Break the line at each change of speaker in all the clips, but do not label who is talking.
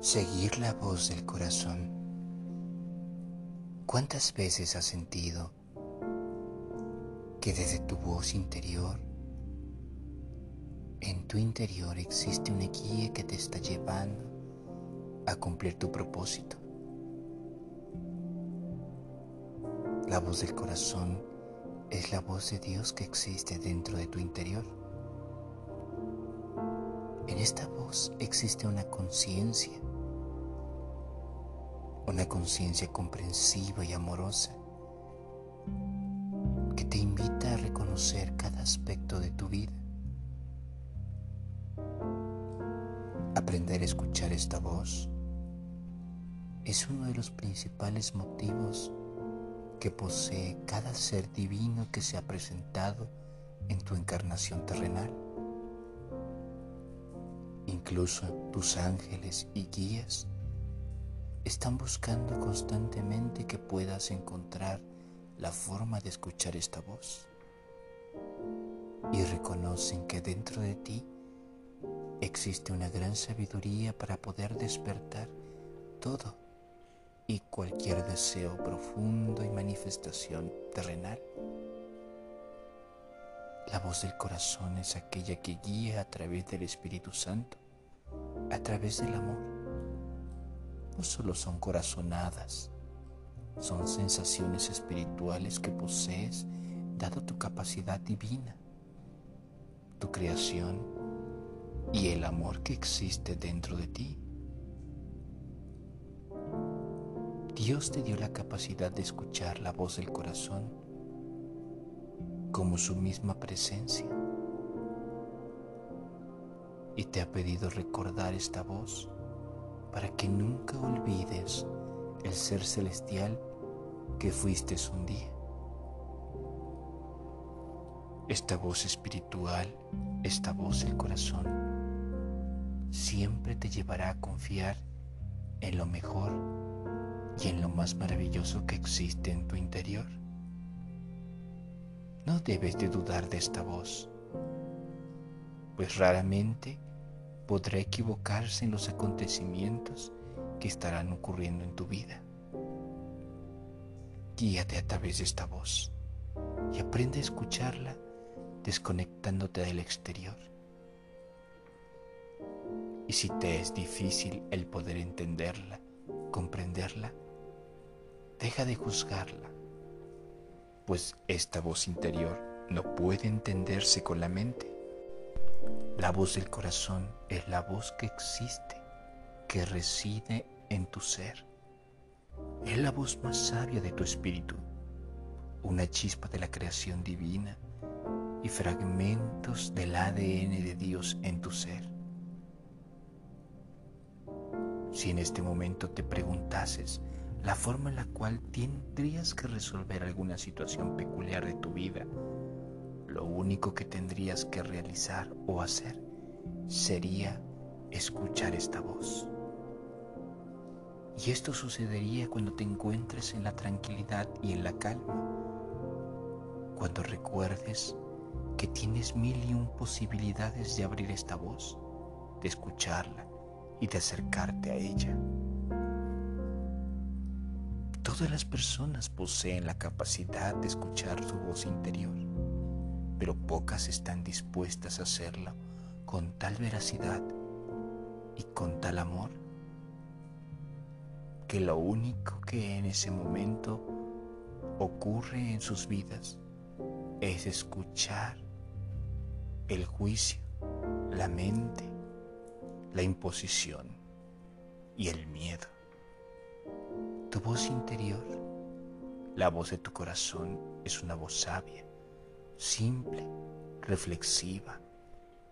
Seguir la voz del corazón. ¿Cuántas veces has sentido que desde tu voz interior, en tu interior existe una guía que te está llevando a cumplir tu propósito? La voz del corazón es la voz de Dios que existe dentro de tu interior. Esta voz existe una conciencia una conciencia comprensiva y amorosa que te invita a reconocer cada aspecto de tu vida. Aprender a escuchar esta voz es uno de los principales motivos que posee cada ser divino que se ha presentado en tu encarnación terrenal. Incluso tus ángeles y guías están buscando constantemente que puedas encontrar la forma de escuchar esta voz y reconocen que dentro de ti existe una gran sabiduría para poder despertar todo y cualquier deseo profundo y manifestación terrenal. La voz del corazón es aquella que guía a través del Espíritu Santo, a través del amor no solo son corazonadas, son sensaciones espirituales que posees dado tu capacidad divina, tu creación y el amor que existe dentro de ti. Dios te dio la capacidad de escuchar la voz del corazón como su misma presencia te ha pedido recordar esta voz para que nunca olvides el ser celestial que fuiste un día. Esta voz espiritual, esta voz del corazón, siempre te llevará a confiar en lo mejor y en lo más maravilloso que existe en tu interior. No debes de dudar de esta voz, pues raramente podrá equivocarse en los acontecimientos que estarán ocurriendo en tu vida. Guíate a través de esta voz y aprende a escucharla desconectándote del exterior. Y si te es difícil el poder entenderla, comprenderla, deja de juzgarla, pues esta voz interior no puede entenderse con la mente la voz del corazón es la voz que existe, que reside en tu ser. Es la voz más sabia de tu espíritu, una chispa de la creación divina y fragmentos del ADN de Dios en tu ser. Si en este momento te preguntases la forma en la cual tendrías que resolver alguna situación peculiar de tu vida, lo único que tendrías que realizar o hacer sería escuchar esta voz. Y esto sucedería cuando te encuentres en la tranquilidad y en la calma, cuando recuerdes que tienes mil y un posibilidades de abrir esta voz, de escucharla y de acercarte a ella. Todas las personas poseen la capacidad de escuchar su voz interior pero pocas están dispuestas a hacerlo con tal veracidad y con tal amor que lo único que en ese momento ocurre en sus vidas es escuchar el juicio, la mente, la imposición y el miedo. Tu voz interior, la voz de tu corazón, es una voz sabia simple, reflexiva,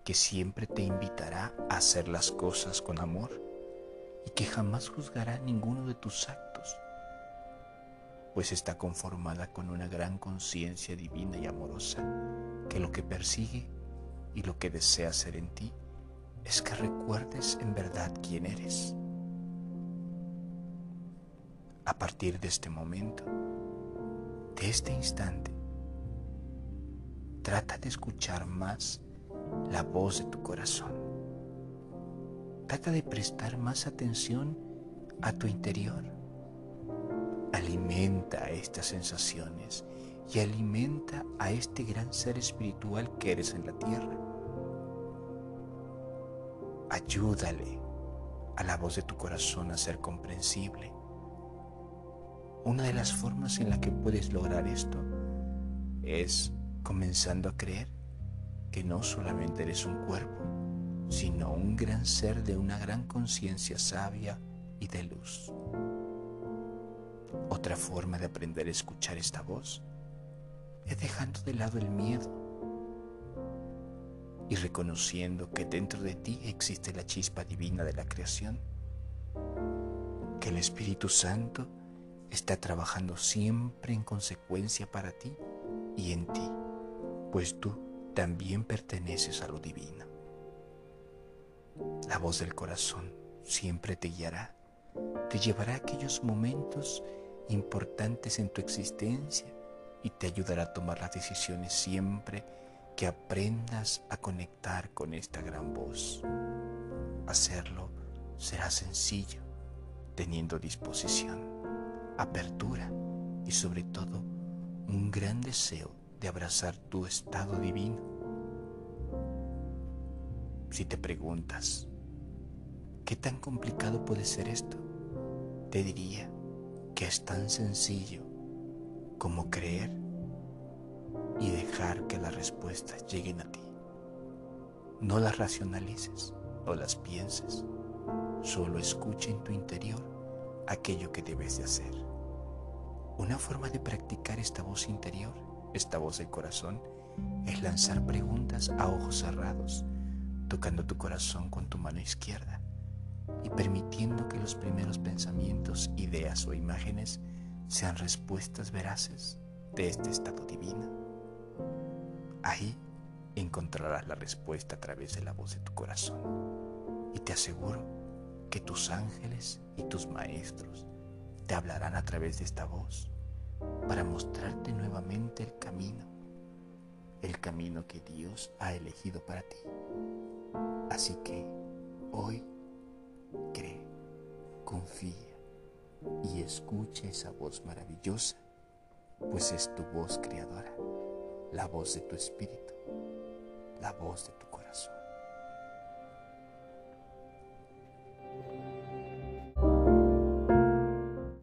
que siempre te invitará a hacer las cosas con amor y que jamás juzgará ninguno de tus actos, pues está conformada con una gran conciencia divina y amorosa que lo que persigue y lo que desea hacer en ti es que recuerdes en verdad quién eres. A partir de este momento, de este instante, Trata de escuchar más la voz de tu corazón. Trata de prestar más atención a tu interior. Alimenta estas sensaciones y alimenta a este gran ser espiritual que eres en la tierra. Ayúdale a la voz de tu corazón a ser comprensible. Una de las formas en la que puedes lograr esto es comenzando a creer que no solamente eres un cuerpo, sino un gran ser de una gran conciencia sabia y de luz. Otra forma de aprender a escuchar esta voz es dejando de lado el miedo y reconociendo que dentro de ti existe la chispa divina de la creación, que el Espíritu Santo está trabajando siempre en consecuencia para ti y en ti, pues tú también perteneces a lo divino. La voz del corazón siempre te guiará, te llevará a aquellos momentos importantes en tu existencia y te ayudará a tomar las decisiones siempre que aprendas a conectar con esta gran voz. Hacerlo será sencillo, teniendo disposición, apertura y sobre todo un gran deseo de abrazar tu estado divino. Si te preguntas, ¿qué tan complicado puede ser esto? Te diría que es tan sencillo como creer y dejar que las respuestas lleguen a ti. No las racionalices, no las pienses, solo escucha en tu interior aquello que debes de hacer. Una forma de practicar esta voz interior, esta voz del corazón, es lanzar preguntas a ojos cerrados, tocando tu corazón con tu mano izquierda y permitiendo que los primeros pensamientos, ideas o imágenes sean respuestas veraces de este estado divino. Ahí encontrarás la respuesta a través de la voz de tu corazón. Y te aseguro que tus ángeles y tus maestros te hablarán a través de esta voz para mostrarte nuevamente el camino, el camino que Dios ha elegido para ti. Así que hoy cree, confía y escucha esa voz maravillosa, pues es tu voz creadora, la voz de tu espíritu, la voz de tu